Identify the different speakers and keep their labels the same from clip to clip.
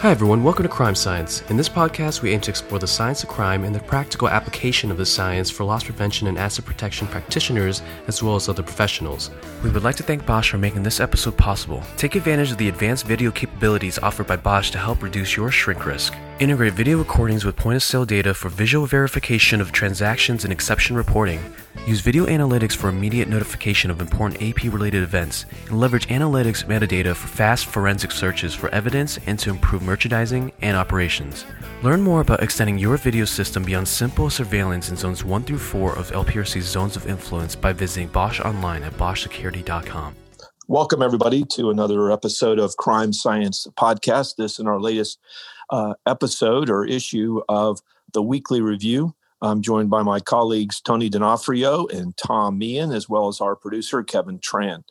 Speaker 1: Hi, everyone. Welcome to Crime Science. In this podcast, we aim to explore the science of crime and the practical application of the science for loss prevention and asset protection practitioners, as well as other professionals. We would like to thank Bosch for making this episode possible. Take advantage of the advanced video capabilities offered by Bosch to help reduce your shrink risk. Integrate video recordings with point of sale data for visual verification of transactions and exception reporting. Use video analytics for immediate notification of important AP related events, and leverage analytics metadata for fast forensic searches for evidence and to improve merchandising and operations. Learn more about extending your video system beyond simple surveillance in zones 1 through 4 of LPRC's zones of influence by visiting Bosch online at boschsecurity.com.
Speaker 2: Welcome, everybody, to another episode of Crime Science Podcast. This is our latest uh, episode or issue of the weekly review. I'm joined by my colleagues Tony D'Onofrio and Tom Meehan, as well as our producer Kevin Tran.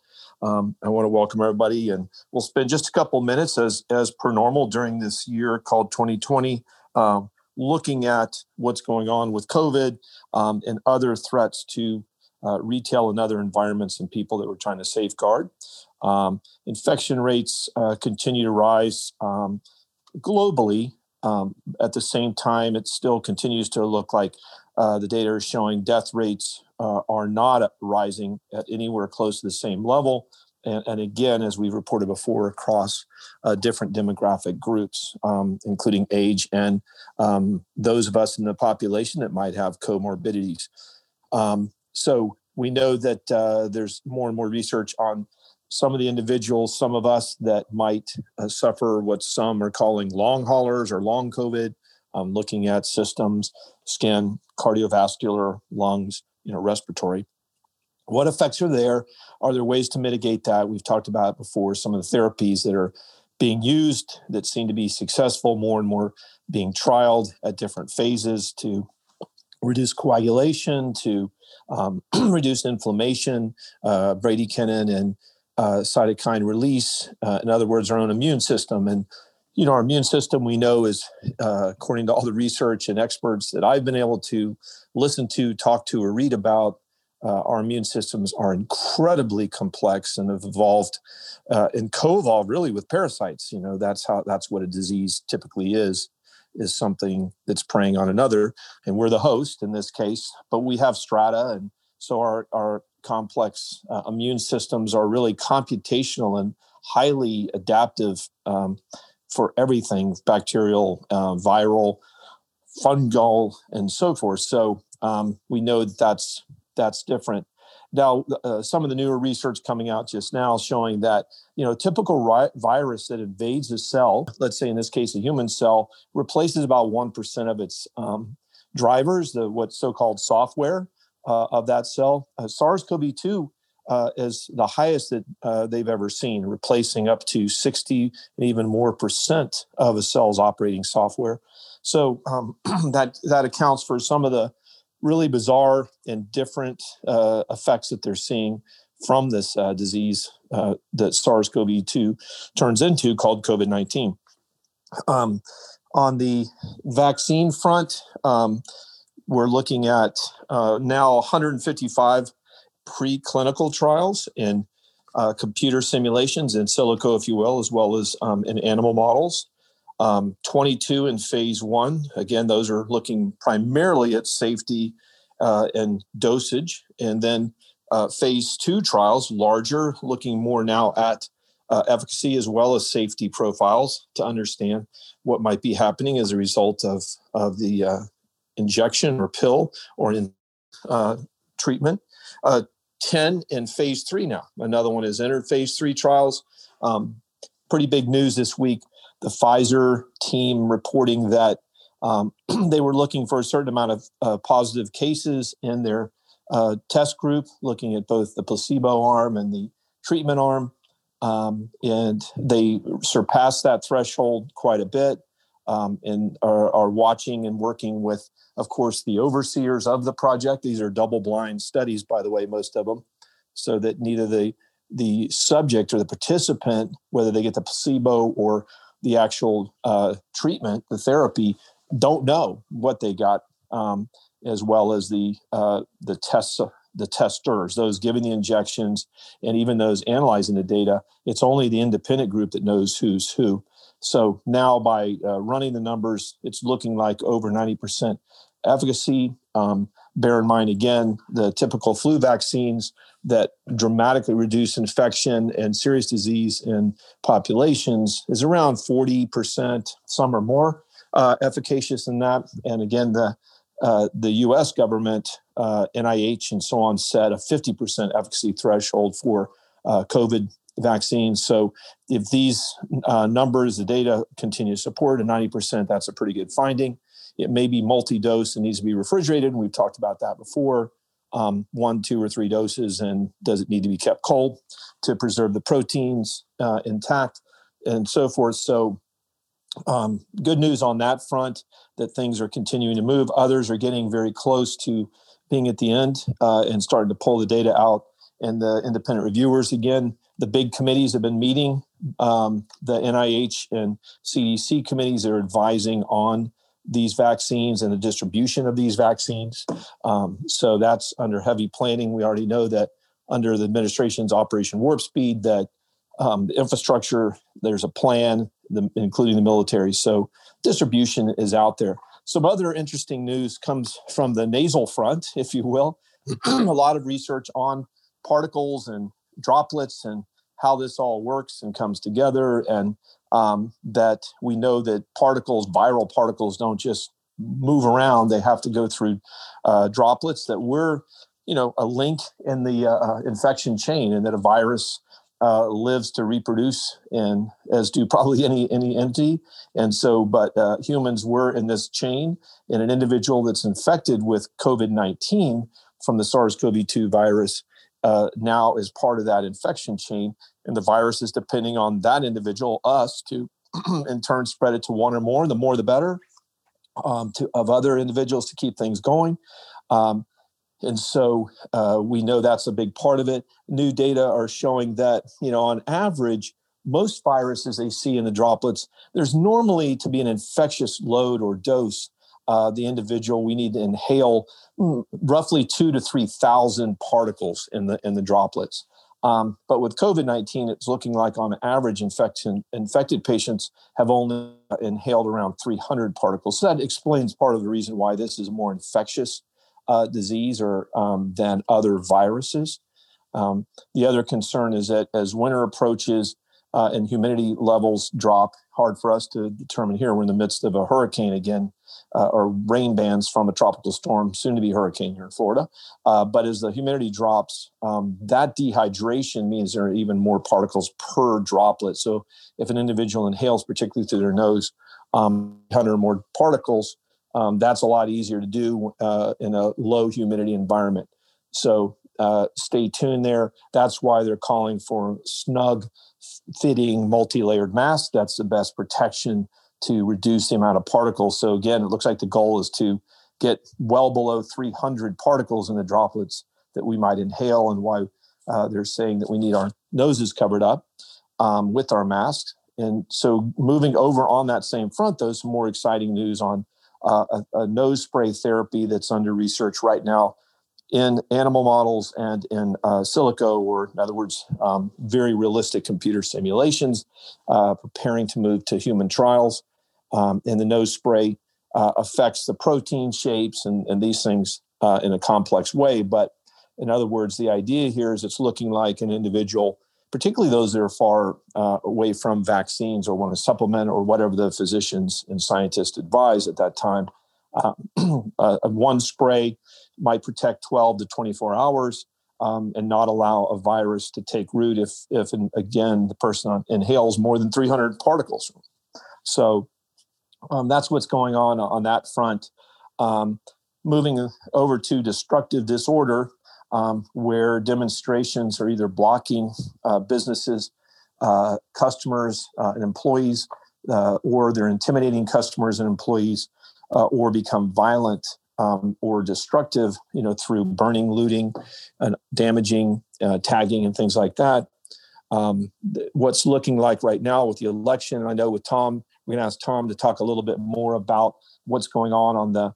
Speaker 2: Um, I want to welcome everybody, and we'll spend just a couple minutes, as as per normal, during this year called 2020, um, looking at what's going on with COVID um, and other threats to uh, retail and other environments and people that we're trying to safeguard. Um, infection rates uh, continue to rise um, globally. Um, at the same time, it still continues to look like uh, the data is showing death rates uh, are not rising at anywhere close to the same level. And, and again, as we've reported before, across uh, different demographic groups, um, including age and um, those of us in the population that might have comorbidities. Um, so we know that uh, there's more and more research on some of the individuals, some of us that might uh, suffer what some are calling long haulers or long COVID, um, looking at systems, skin, cardiovascular, lungs, you know, respiratory. What effects are there? Are there ways to mitigate that? We've talked about before some of the therapies that are being used that seem to be successful, more and more being trialed at different phases to reduce coagulation, to um, reduce inflammation, uh, bradykinin and uh, cytokine release. Uh, in other words, our own immune system. And you know, our immune system we know is, uh, according to all the research and experts that I've been able to listen to, talk to, or read about, uh, our immune systems are incredibly complex and have evolved uh, and co-evolved really with parasites. You know, that's how that's what a disease typically is is something that's preying on another and we're the host in this case but we have strata and so our, our complex uh, immune systems are really computational and highly adaptive um, for everything bacterial, uh, viral, fungal, and so forth. So um, we know that that's, that's different. Now, uh, some of the newer research coming out just now showing that you know typical ri- virus that invades a cell, let's say in this case a human cell, replaces about one percent of its um, drivers, the what's so-called software, uh, of that cell. Uh, SARS-CoV-2 uh, is the highest that uh, they've ever seen, replacing up to 60 and even more percent of a cell's operating software. So um, that that accounts for some of the really bizarre and different uh, effects that they're seeing from this uh, disease that SARS-CoV-2 turns into, called COVID-19. Um, on the vaccine front, um, we're looking at uh, now 155 preclinical trials in uh, computer simulations in silico, if you will, as well as um, in animal models. Um, 22 in phase one. Again, those are looking primarily at safety uh, and dosage. And then uh, phase two trials, larger, looking more now at uh, efficacy as well as safety profiles to understand what might be happening as a result of, of the uh, injection or pill or in uh, treatment. Uh, 10 in phase three now. Another one has entered phase three trials. Um, pretty big news this week. The Pfizer team reporting that um, they were looking for a certain amount of uh, positive cases in their uh, test group, looking at both the placebo arm and the treatment arm. Um, and they surpassed that threshold quite a bit um, and are, are, watching and working with, of course, the overseers of the project. These are double blind studies, by the way, most of them, so that neither the the subject or the participant, whether they get the placebo or the actual uh, treatment, the therapy, don't know what they got, um, as well as the uh, the tests the testers, those giving the injections, and even those analyzing the data. It's only the independent group that knows who's who. So now, by uh, running the numbers, it's looking like over 90% efficacy. Um, bear in mind, again, the typical flu vaccines that dramatically reduce infection and serious disease in populations is around 40%, some are more uh, efficacious than that. And again, the uh, the U.S. government, uh, NIH, and so on set a 50% efficacy threshold for uh, COVID vaccines. So if these uh, numbers, the data continue to support a 90%, that's a pretty good finding. It may be multi-dose and needs to be refrigerated. We've talked about that before. Um, one, two, or three doses, and does it need to be kept cold to preserve the proteins uh, intact, and so forth. So um, good news on that front that things are continuing to move. Others are getting very close to being at the end uh, and starting to pull the data out. And the independent reviewers, again, the big committees have been meeting. Um, the NIH and CDC committees are advising on these vaccines and the distribution of these vaccines. Um, so that's under heavy planning. We already know that under the administration's Operation Warp Speed, that um, the infrastructure, there's a plan the, including the military. So distribution is out there. Some other interesting news comes from the nasal front, if you will. a lot of research on particles and droplets and how this all works and comes together, and um, that we know that particles, viral particles, don't just move around; they have to go through uh, droplets. That we're, you know, a link in the uh, uh infection chain, and that a virus uh, lives to reproduce, and as do probably any any entity. And so, but uh, humans were in this chain, and an individual that's infected with COVID nineteen from the SARS-CoV-2 virus uh, now is part of that infection chain, and the virus is depending on that individual, us, to in turn spread it to one or more. The more, the better. Um, to, of other individuals to keep things going. Um, and so uh, we know that's a big part of it. New data are showing that, you know, on average, most viruses they see in the droplets, there's normally to be an infectious load or dose. Uh, the individual we need to inhale mm, roughly two to three thousand particles in the in the droplets. Um, but with COVID nineteen, it's looking like on average, infection infected patients have only inhaled around 300 particles. So that explains part of the reason why this is a more infectious uh, disease or um, than other viruses. Um, the other concern is that as winter approaches uh, and humidity levels drop, hard for us to determine here. We're in the midst of a hurricane again, uh, or rain bands from a tropical storm, soon to be a hurricane here in Florida. Uh, but as the humidity drops, um, that dehydration means there are even more particles per droplet. So if an individual inhales, particularly through their nose, um, 100 or more particles, um, that's a lot easier to do uh, in a low humidity environment. So uh, stay tuned there. That's why they're calling for snug fitting multi-layered masks. That's the best protection to reduce the amount of particles. So again, it looks like the goal is to get well below 300 particles in the droplets that we might inhale, and why uh, they're saying that we need our noses covered up um, with our masks. And so, moving over on that same front, though, some more exciting news on uh, a, a, nose spray therapy that's under research right now in animal models and in uh, silico, or in other words, um, very realistic computer simulations, uh, preparing to move to human trials. Um, and the nose spray uh, affects the protein shapes and, and these things uh, in a complex way. But in other words, the idea here is it's looking like an individual particularly those that are far uh, away from vaccines or want to supplement or whatever the physicians and scientists advise at that time. Uh, uh, one spray might protect 12 to 24 hours um, and not allow a virus to take root if, if and again, the person inhales more than 300 particles. So um, that's what's going on on that front. Um, moving over to destructive disorder, um, where demonstrations are either blocking uh, businesses, uh, customers, uh, and employees, uh, or they're intimidating customers and employees, uh, or become violent um, or destructive, you know, through burning, looting, and damaging, uh, tagging, and things like that. Um, what's looking like right now with the election, I know with Tom, we're going to ask Tom to talk a little bit more about what's going on on the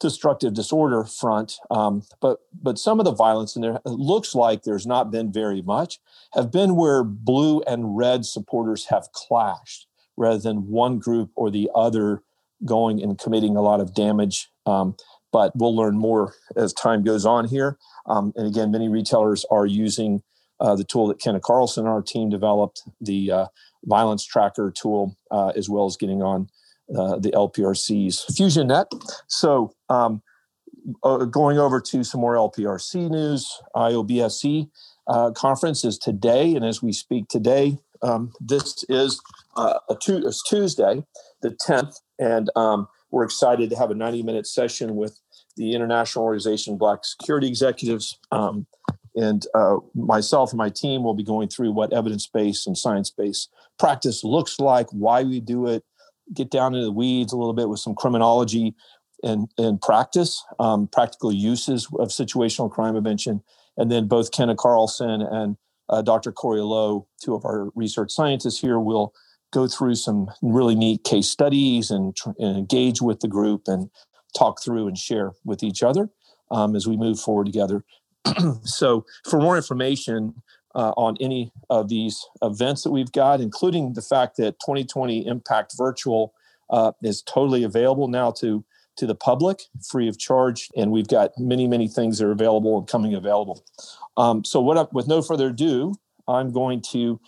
Speaker 2: destructive disorder front, um, but but some of the violence, and there looks like there's not been very much, have been where blue and red supporters have clashed. rather than one group or the other going and committing a lot of damage. Um, but we'll learn more as time goes on here. Um, and again, many retailers are using uh, the tool that Kenna Carlson and our team developed, the uh, violence tracker tool, uh, as well as getting on uh, the LPRC's FusionNet. So, um, uh, going over to some more LPRC news, IOBSE uh, conference is today, and as we speak today, um, this is a tu- Tuesday, the 10th, and um, we're excited to have a 90 minute session with the International Organization Black Security Executives. Um, and uh, myself and my team will be going through what evidence based and science based practice looks like, why we do it, get down into the weeds a little bit with some criminology and, and practice, um, practical uses of situational crime prevention. And then both Kenna Carlson and uh, Dr. Corey Lowe, two of our research scientists here, will go through some really neat case studies and, and engage with the group and talk through and share with each other um, as we move forward together. so, for more information uh, on any of these events that we've got, including the fact that 2020 Impact Virtual uh, is totally available now to to the public free of charge, and we've got many many things that are available and coming available. Um, so, what with no further ado, I'm going to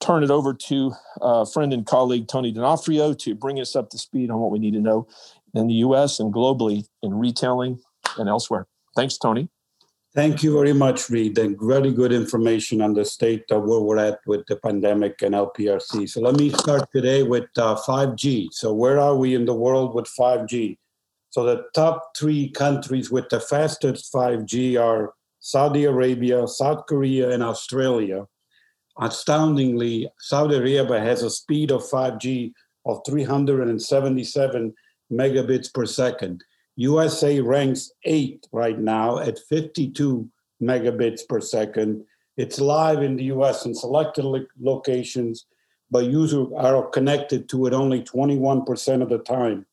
Speaker 2: turn it over to uh, friend and colleague Tony D'Onofrio to bring us up to speed on what we need to know in the US and globally in retailing and elsewhere. Thanks, Tony.
Speaker 3: Thank you very much, Read, and very good information on the state of where we're at with the pandemic and LPRC. So let me start today with uh, 5G. So where are we in the world with 5G? So the top three countries with the fastest 5G are Saudi Arabia, South Korea, and Australia. Astoundingly, Saudi Arabia has a speed of 5G of 377 megabits per second. USA ranks eight right now at 52 megabits per second. It's live in the US in selected locations, but users are connected to it only 21% of the time.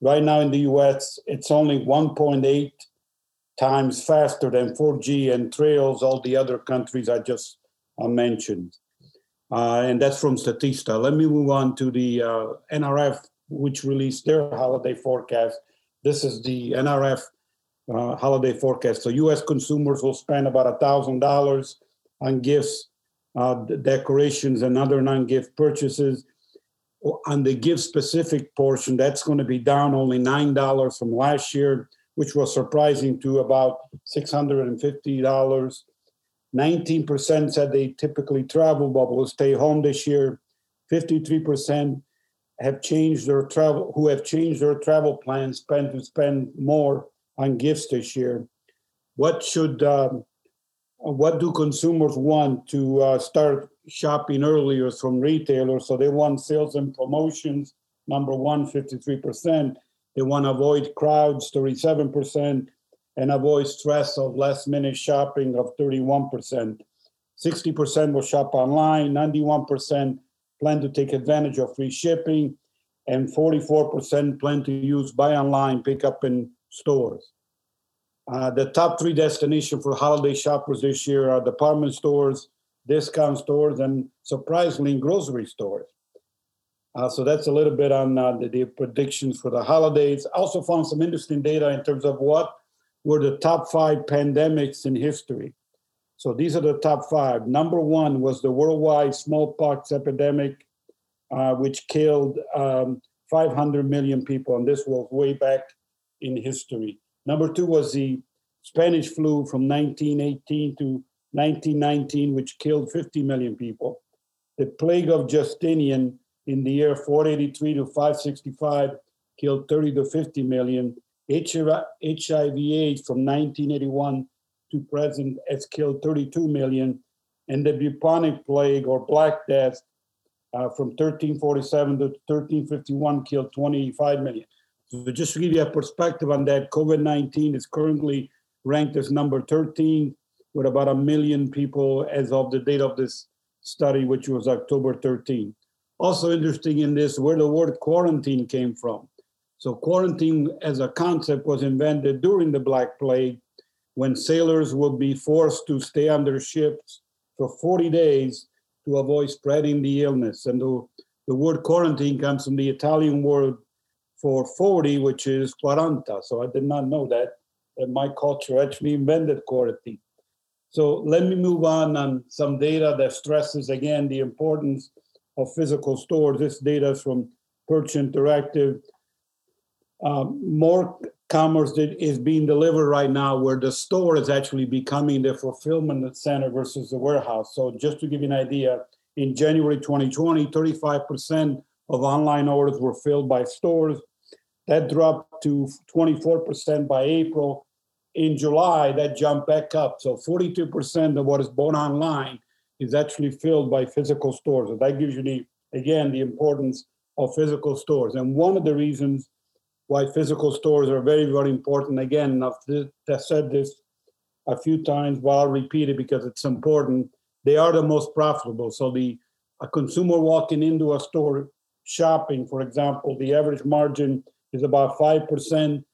Speaker 3: Right now in the US, it's only 1.8 times faster than 4G and trails all the other countries I just uh, mentioned. Uh, and that's from Statista. Let me move on to the uh, NRF which released their holiday forecast. This is the NRF uh, holiday forecast. So U.S. consumers will spend about a thousand dollars on gifts, uh, decorations, and other non-gift purchases. On the gift specific portion, that's going to be down only nine dollars from last year, which was surprising to about six hundred and fifty dollars. 19% said they typically travel but will stay home this year. 53% have changed their travel, who have changed their travel plans, plan to spend more on gifts this year. What should, um, what do consumers want to uh, start shopping earlier from retailers? So they want sales and promotions, number one, 53%. They want to avoid crowds, 37%, and avoid stress of last minute shopping of 31%. 60% will shop online, 91% plan to take advantage of free shipping, and 44% plan to use buy online, pick up in stores. Uh, the top three destinations for holiday shoppers this year are department stores, discount stores, and surprisingly, grocery stores. Uh, so that's a little bit on uh, the, the, predictions for the holidays. Also found some interesting data in terms of what were the top five pandemics in history. So these are the top five. Number one was the worldwide smallpox epidemic, uh, which killed um, 500 million people, and this was way back in history. Number two was the Spanish flu from 1918 to 1919, which killed 50 million people. The plague of Justinian in the year 483 to 565 killed 30 to 50 million. HIV AIDS from 1981 to present has killed 32 million, and the bubonic plague or Black Death uh, from 1347 to 1351 killed 25 million. So just to give you a perspective on that, COVID-19 is currently ranked as number 13 with about a million people as of the date of this study, which was October 13. Also interesting in this, where the word quarantine came from. So quarantine as a concept was invented during the Black Plague when sailors would be forced to stay on their ships for 40 days to avoid spreading the illness. And the the word quarantine comes from the Italian word for 40, which is quaranta. So I did not know that, my culture actually invented quarantine. So let me move on on some data that stresses again the importance of physical stores. This data is from Perch Interactive. Um, more commerce that is being delivered right now where the store is actually becoming the fulfillment center versus the warehouse. So just to give you an idea, in January 2020, 35% of online orders were filled by stores. That dropped to 24% by April. In July, that jumped back up. So 42% of what is bought online is actually filled by physical stores. So that gives you the, again, the importance of physical stores. And one of the reasons why physical stores are very, very important, again, I've said this a few times, but I'll repeat it because it's important they are the most profitable. So the a consumer walking into a store shopping, for example, the average margin is about five percent.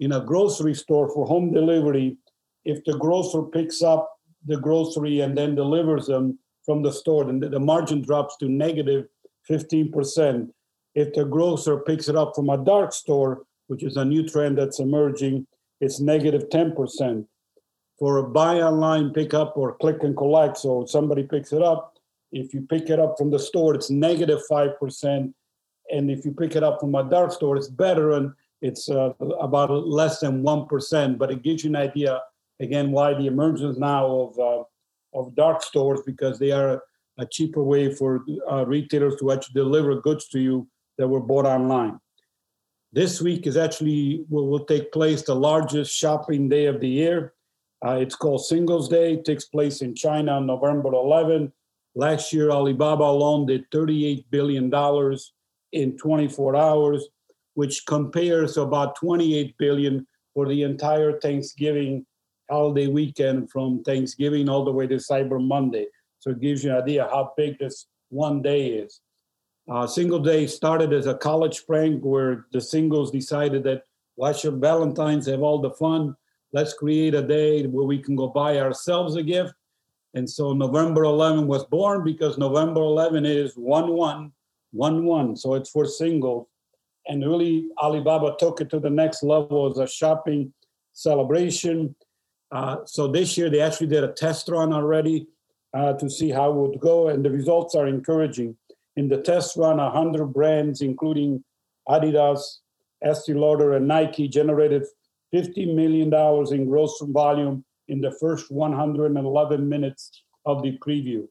Speaker 3: In a grocery store for home delivery, if the grocer picks up the grocery and then delivers them from the store, then the margin drops to negative 15%. If the grocer picks it up from a dark store, which is a new trend that's emerging, it's negative 10% for a buy online, pick up, or click and collect. So somebody picks it up. If you pick it up from the store, it's negative 5%. And if you pick it up from a dark store, it's better and it's uh, about less than 1%. But it gives you an idea, again, why the emergence now of, uh, of dark stores, because they are a cheaper way for uh, retailers to actually deliver goods to you that were bought online. This week is actually will, will take place the largest shopping day of the year. Uh, it's called Singles Day. It takes place in China on November 11. Last year, Alibaba alone did $38 billion in 24 hours, which compares to about 28 billion for the entire Thanksgiving holiday weekend from Thanksgiving all the way to Cyber Monday. So it gives you an idea how big this one day is. Uh, single day started as a college prank where the singles decided that why should Valentine's have all the fun? let's create a day where we can go buy ourselves a gift. And so November 11 was born because November 11 is 1 1, 1 1. So it's for singles. And really, Alibaba took it to the next level as a shopping celebration. Uh, so this year, they actually did a test run already uh, to see how it would go. And the results are encouraging. In the test run, 100 brands, including Adidas, Estee Lauder, and Nike, generated $50 million in gross volume in the first 111 minutes of the preview.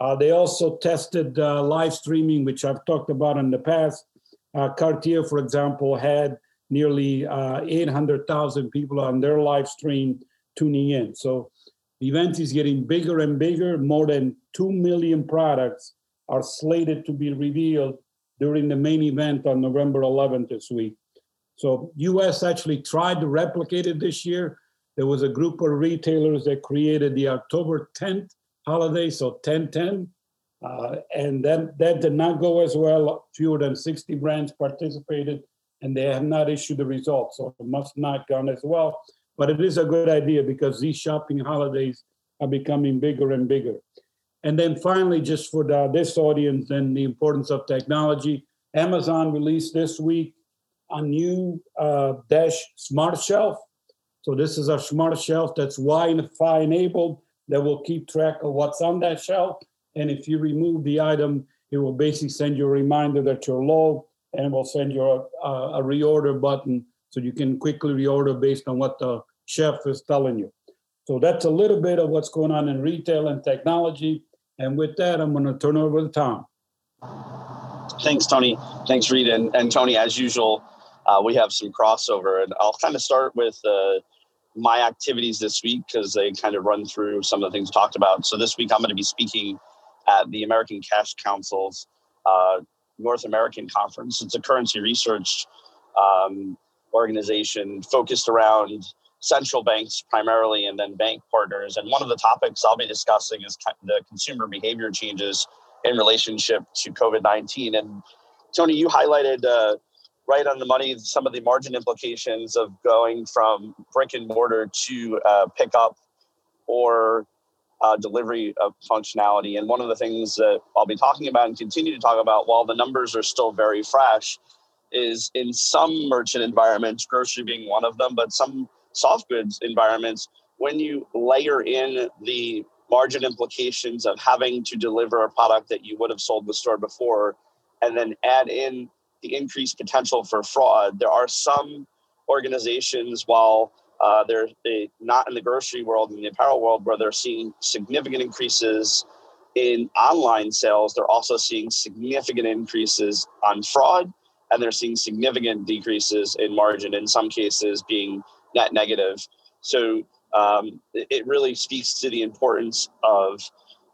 Speaker 3: Uh, they also tested uh, live streaming, which I've talked about in the past. Uh, Cartier, for example, had nearly uh, 800,000 people on their live stream tuning in. So the event is getting bigger and bigger. More than 2 million products are slated to be revealed during the main event on November 11th this week. So US actually tried to replicate it this year. There was a group of retailers that created the October 10th holiday, so 1010. Uh, and then that did not go as well. Fewer than 60 brands participated, and they have not issued the results. So it must not gone as well. But it is a good idea because these shopping holidays are becoming bigger and bigger. And then finally, just for the, this audience and the importance of technology, Amazon released this week a new uh, Dash Smart Shelf. So this is a smart shelf that's Wi-Fi enabled that will keep track of what's on that shelf. And if you remove the item, it will basically send you a reminder that you're low and will send you a, a, reorder button so you can quickly reorder based on what the chef is telling you. So that's a little bit of what's going on in retail and technology. And with that, I'm going to turn over to Tom.
Speaker 4: Thanks, Tony. Thanks, Read. And, and Tony, as usual, uh, we have some crossover. And I'll kind of start with uh, my activities this week because they kind of run through some of the things talked about. So this week I'm going to be speaking at the American Cash Council's uh, North American Conference. It's a currency research um, organization focused around central banks primarily and then bank partners. And one of the topics I'll be discussing is the consumer behavior changes in relationship to COVID 19. And Tony, you highlighted uh, right on the money some of the margin implications of going from brick and mortar to uh, pick up or uh, delivery of functionality. And one of the things that I'll be talking about and continue to talk about while the numbers are still very fresh is in some merchant environments, grocery being one of them, but some soft goods environments, when you layer in the margin implications of having to deliver a product that you would have sold the store before, and then add in the increased potential for fraud, there are some organizations, while uh, they're they, not in the grocery world, in the apparel world, where they're seeing significant increases in online sales. They're also seeing significant increases on fraud, and they're seeing significant decreases in margin. In some cases, being net negative. So um, it really speaks to the importance of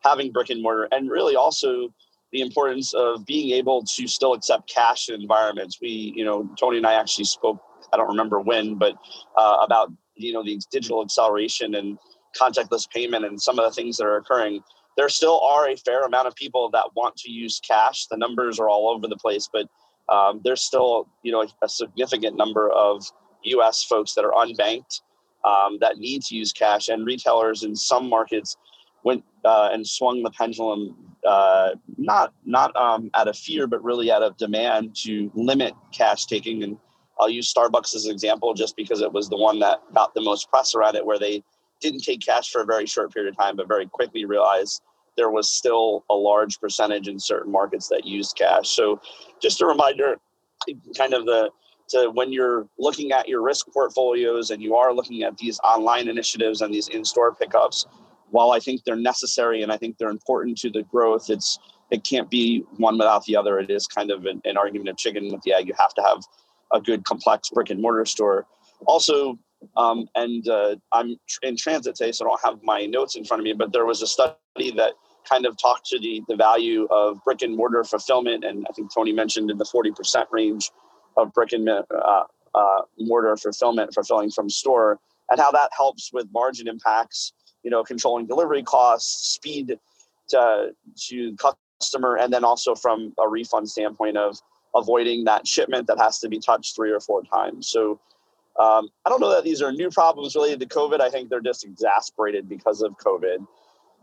Speaker 4: having brick and mortar, and really also the importance of being able to still accept cash in environments. We, you know, Tony and I actually spoke I don't remember when, but uh, about you know the digital acceleration and contactless payment and some of the things that are occurring. There still are a fair amount of people that want to use cash. The numbers are all over the place, but um, there's still you know a, significant number of U.S. folks that are unbanked um, that need to use cash, and retailers in some markets went uh, and swung the pendulum uh, not not um, out of fear, but really out of demand to limit cash taking and I'll use Starbucks as an example just because it was the one that got the most press around it, where they didn't take cash for a very short period of time, but very quickly realized there was still a large percentage in certain markets that used cash. So, just a reminder, kind of the to when you're looking at your risk portfolios and you are looking at these online initiatives and these in-store pickups, while I think they're necessary and I think they're important to the growth, it's it can't be one without the other. It is kind of an, an argument of chicken with the egg. You have to have a good complex brick and mortar store. Also, um, and uh, I'm in transit today, so I don't have my notes in front of me, but there was a study that kind of talked to the, the value of brick and mortar fulfillment. And I think Tony mentioned in the 40% range of brick and uh, uh, mortar fulfillment, fulfilling from store, and how that helps with margin impacts, you know, controlling delivery costs, speed to, to customer, and then also from a refund standpoint of avoiding that shipment that has to be touched three or four times. So um, I don't know that these are new problems related to COVID. I think they're just exasperated because of COVID.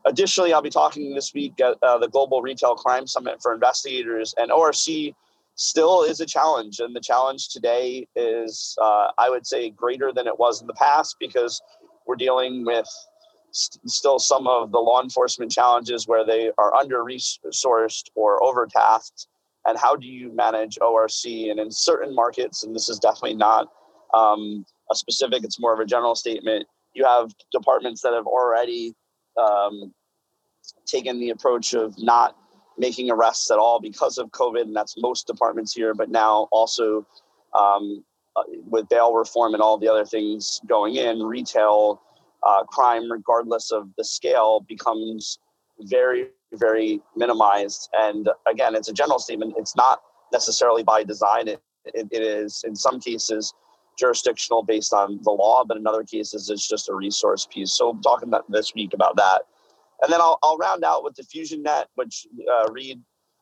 Speaker 4: Additionally, I'll be talking this week at uh, the Global Retail Crime Summit for investigators, and ORC still is a challenge. And the challenge today is, uh, I would say, greater than it was in the past because we're dealing with st- still some of the law enforcement challenges where they are under resourced or overtasked and how do you manage ORC? And in certain markets, and this is definitely not um, a specific, it's more of a general statement. You have departments that have already um, taken the approach of not making arrests at all because of COVID, and that's most departments here. But now also um, uh, with bail reform and all the other things going in, retail uh, crime, regardless of the scale, becomes very very minimized. And again, it's a general statement. It's not necessarily by design. It, it, it is in some cases jurisdictional based on the law, but in other cases it's just a resource piece. So I'm talking about this week about that. And then I'll, I'll round out with the FusionNet, which uh, Read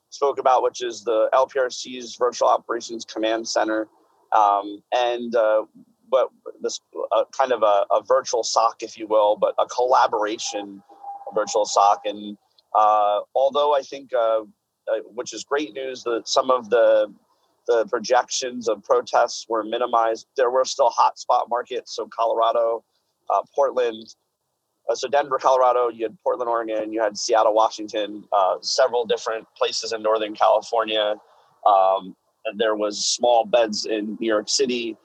Speaker 4: spoke about, which is the LPRC's Virtual Operations Command Center. Um, and uh, but this uh, kind of a, a, virtual SOC, if you will, but a collaboration a virtual SOC. And uh, although I think, uh, uh, which is great news, that some of the the projections of protests were minimized. There were still hotspot markets, so Colorado, uh, Portland, uh, so Denver, Colorado. You had Portland, Oregon. You had Seattle, Washington. Uh, several different places in Northern California. Um, there was small beds in New York City,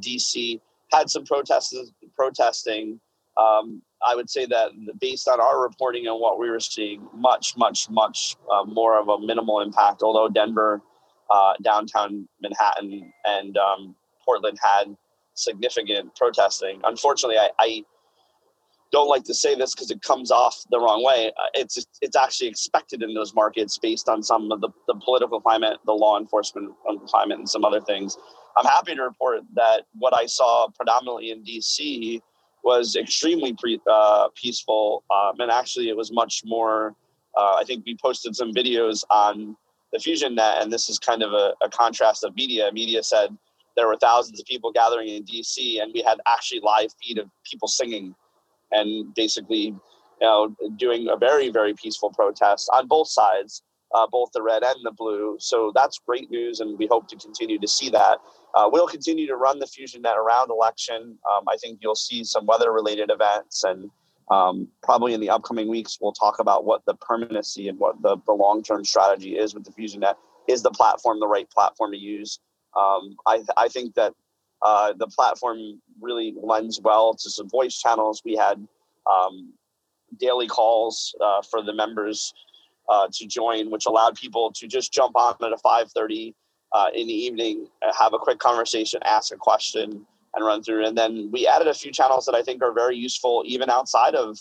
Speaker 4: D.C. Had some protests protesting. Um, I would say that based on our reporting and what we were seeing, much, much, much uh, more of a minimal impact. Although Denver, uh, downtown Manhattan, and um, Portland had significant protesting. Unfortunately, I, I don't like to say this because it comes off the wrong way. Uh, it's it's actually expected in those markets based on some of the, the political climate, the law enforcement climate, and some other things. I'm happy to report that what I saw predominantly in DC was extremely pre, uh, peaceful. Um, and actually, it was much more. Uh, I think we posted some videos on the Fusion Net, and this is kind of a, a, contrast of media. Media said there were thousands of people gathering in DC, and we had actually live feed of people singing and basically you know, doing a very, very peaceful protest on both sides, uh, both the red and the blue. So that's great news, and we hope to continue to see that. Uh, we'll continue to run the Fusion Net around election. Um, I think you'll see some weather-related events, and um, probably in the upcoming weeks, we'll talk about what the permanency and what the, the long-term strategy is with the Fusion Net. Is the platform the right platform to use? Um, I, I think that uh, the platform really lends well to some voice channels. We had um, daily calls uh, for the members uh, to join, which allowed people to just jump on at a 5:30 uh, in the evening, uh, have a quick conversation, ask a question, and run through. And then we added a few channels that I think are very useful, even outside of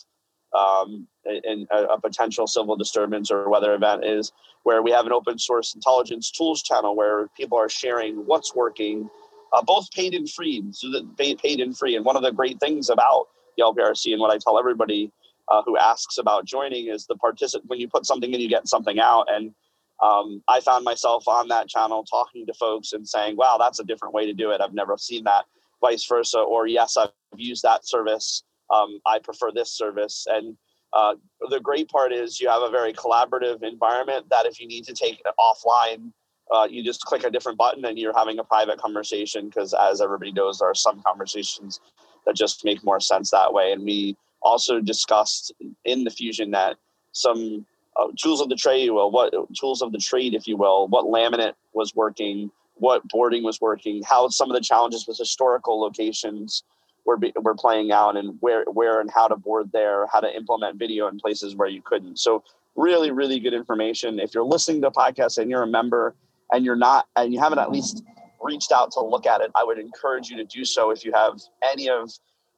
Speaker 4: um, in a, a, potential civil disturbance or weather event is where we have an open source intelligence tools channel where people are sharing what's working, uh, both paid and free. So that paid, paid and free. And one of the great things about the LPRC and what I tell everybody uh, who asks about joining is the participant. When you put something in, you get something out. And um, I found myself on that channel talking to folks and saying, "Wow, that's a different way to do it. I've never seen that." Vice versa, or yes, I've used that service. Um, I prefer this service. And uh, the great part is you have a very collaborative environment that if you need to take it offline, uh, you just click a different button and you're having a private conversation. Because as everybody knows, there are some conversations that just make more sense that way. And we also discussed in the Fusion that some uh, tools of the trade, well, what tools of the trade, if you will, what laminate was working, what boarding was working, how some of the challenges with historical locations were be, were playing out, and where where and how to board there, how to implement video in places where you couldn't. So really, really good information. If you're listening to a podcast and you're a member and you're not, and you haven't at least reached out to look at it, I would encourage you to do so. If you have any of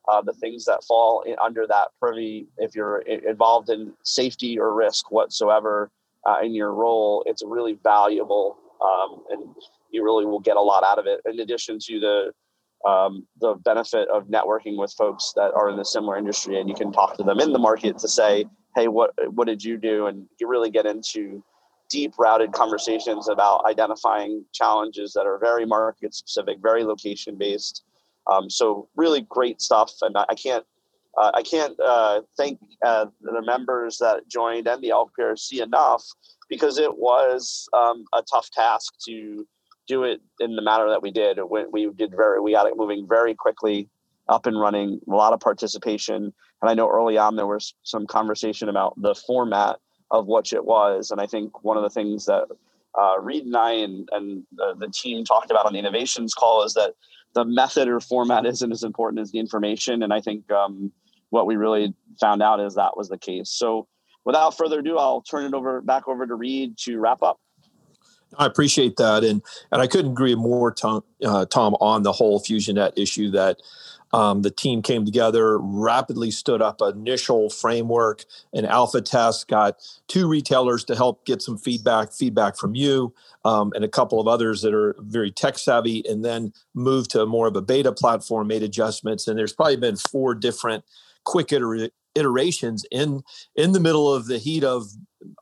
Speaker 4: uh, the things that fall in, under that privy. If you're involved in safety or risk whatsoever uh, in your role, it's really valuable, um, and you really will get a lot out of it. In addition to the um, the benefit of networking with folks that are in the similar industry, and you can talk to them in the market to say, "Hey, what what did you do?" And you really get into deep routed conversations about identifying challenges that are very market specific, very location based, um, so really great stuff, and I, can't uh, I can't uh, thank uh, the members that joined and the LPRC enough because it was um, a tough task to do it in the manner that we did. We, we did very we got it moving very quickly, up and running, a lot of participation, and I know early on there was some conversation about the format of which it was, and I think one of the things that uh, Read and I and, and the, the team talked about on the innovations call is that the method or format isn't as important as the information. And I think um, what we really found out is that was the case. So without further ado, I'll turn it over back over to Read to wrap up.
Speaker 2: I appreciate that, and and I couldn't agree more, Tom, uh, Tom on the whole FusionNet issue. That um, the team came together, rapidly stood up initial framework, an alpha test, got two retailers to help get some feedback, feedback from you, um, and a couple of others that are very tech savvy, and then moved to more of a beta platform, made adjustments. And there's probably been four different quick iter- iterations in in the middle of the heat of,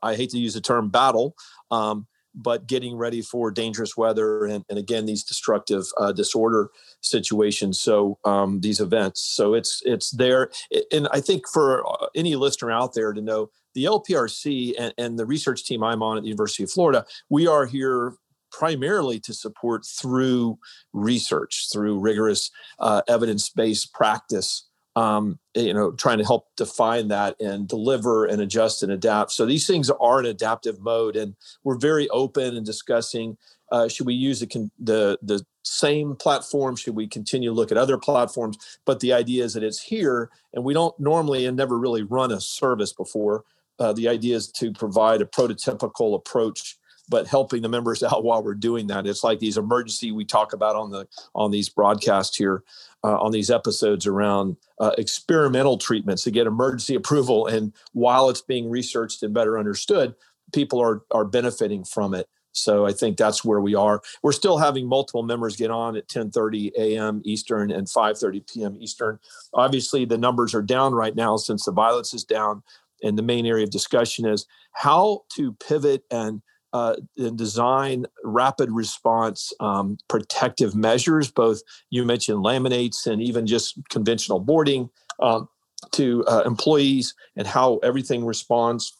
Speaker 2: I hate to use the term battle, um, but getting ready for dangerous weather and, and again these destructive uh, disorder situations. So um, these events. So it's it's there. And i think for uh, any listener out there to know the lprc and, and the research team i'm on at the university of florida we are here primarily to support through research through rigorous uh, evidence-based practice um, you know, trying to help define that and deliver and adjust and adapt. So these things are in adaptive mode, and we're very open and discussing. Uh, should we use the, the the same platform? Should we continue to look at other platforms? But the idea is that it's here, and we don't normally and never really run a service before. Uh, the idea is to provide a prototypical approach but helping the members out while we're doing that. It's like these emergency we talk about on the on these broadcasts here, uh, on these episodes around uh, experimental treatments to get emergency approval, and while it's being researched and better understood, people are are benefiting from it. So I think that's where we are. We're still having multiple members get on at 10:30 a.m. Eastern and 5:30 p.m. Eastern. Obviously, the numbers are down right now since the violence is down, and the main area of discussion is how to pivot and uh, and design rapid response um, protective measures. Both you mentioned laminates and even just conventional boarding. Um, to uh, employees and how everything responds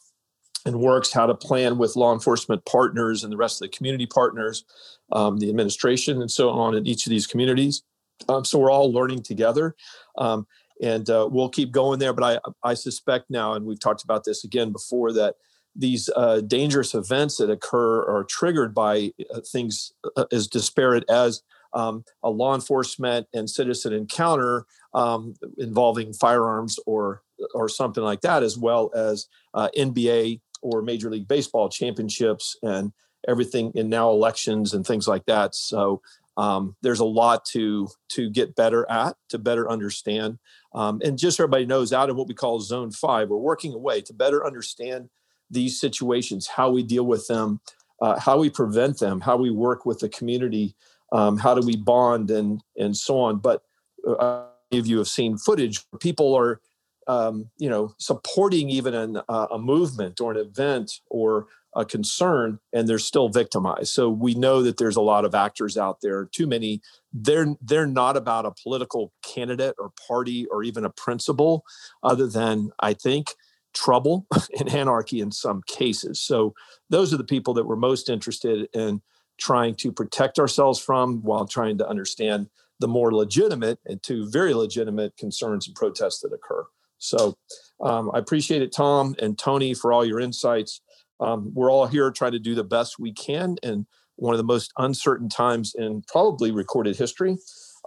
Speaker 2: and works, how to plan with law enforcement partners and the rest of the community partners, um, the administration, and so on in each of these communities. Um, so we're all learning together. Um, and uh, we'll keep going there. But I, I suspect now, and we've talked about this again before, that these uh, dangerous events that occur are triggered by uh, things uh, as disparate as um, a law enforcement and citizen encounter um, involving firearms or or something like that, as well as uh, NBA or Major League Baseball championships and everything, and now elections and things like that. So um, there's a lot to to get better at, to better understand, um, and just so everybody knows, out in what we call Zone Five, we're working away to better understand these situations, how we deal with them, uh, how we prevent them, how we work with the community um, how do we bond and and so on. But uh, many of you have seen footage where people are um, you know supporting even an, uh, a movement or an event or a concern and they're still victimized. So we know that there's a lot of actors out there too many. They're they're not about a political candidate or party or even a principle other than i think trouble and anarchy in some cases so those are the people that we're most interested in trying to protect ourselves from while trying to understand the more legitimate and two very legitimate concerns and protests that occur. So um, I appreciate it, Tom and Tony, for all your insights. Um, we're all here trying to do the best we can in one of the most uncertain times in probably recorded history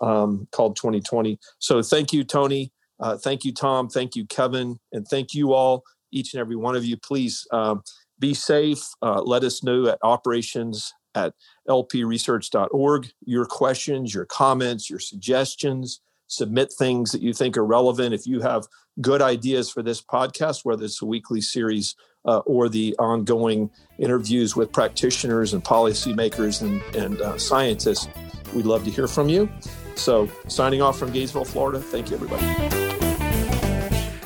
Speaker 2: um, called 2020. So thank you, Tony. Uh, thank you, Tom. Thank you, Kevin. And thank you all, each and every one of you. Please uh, be safe. Uh, let us know at operations at lpresearch.org. Your questions, your comments, your suggestions, submit things that you think are relevant. If you have good ideas for this podcast, whether it's a weekly series uh, or the ongoing interviews with practitioners and policymakers and, and uh, scientists, we'd love to hear from you. So, signing off from Gainesville, Florida. Thank you, everybody.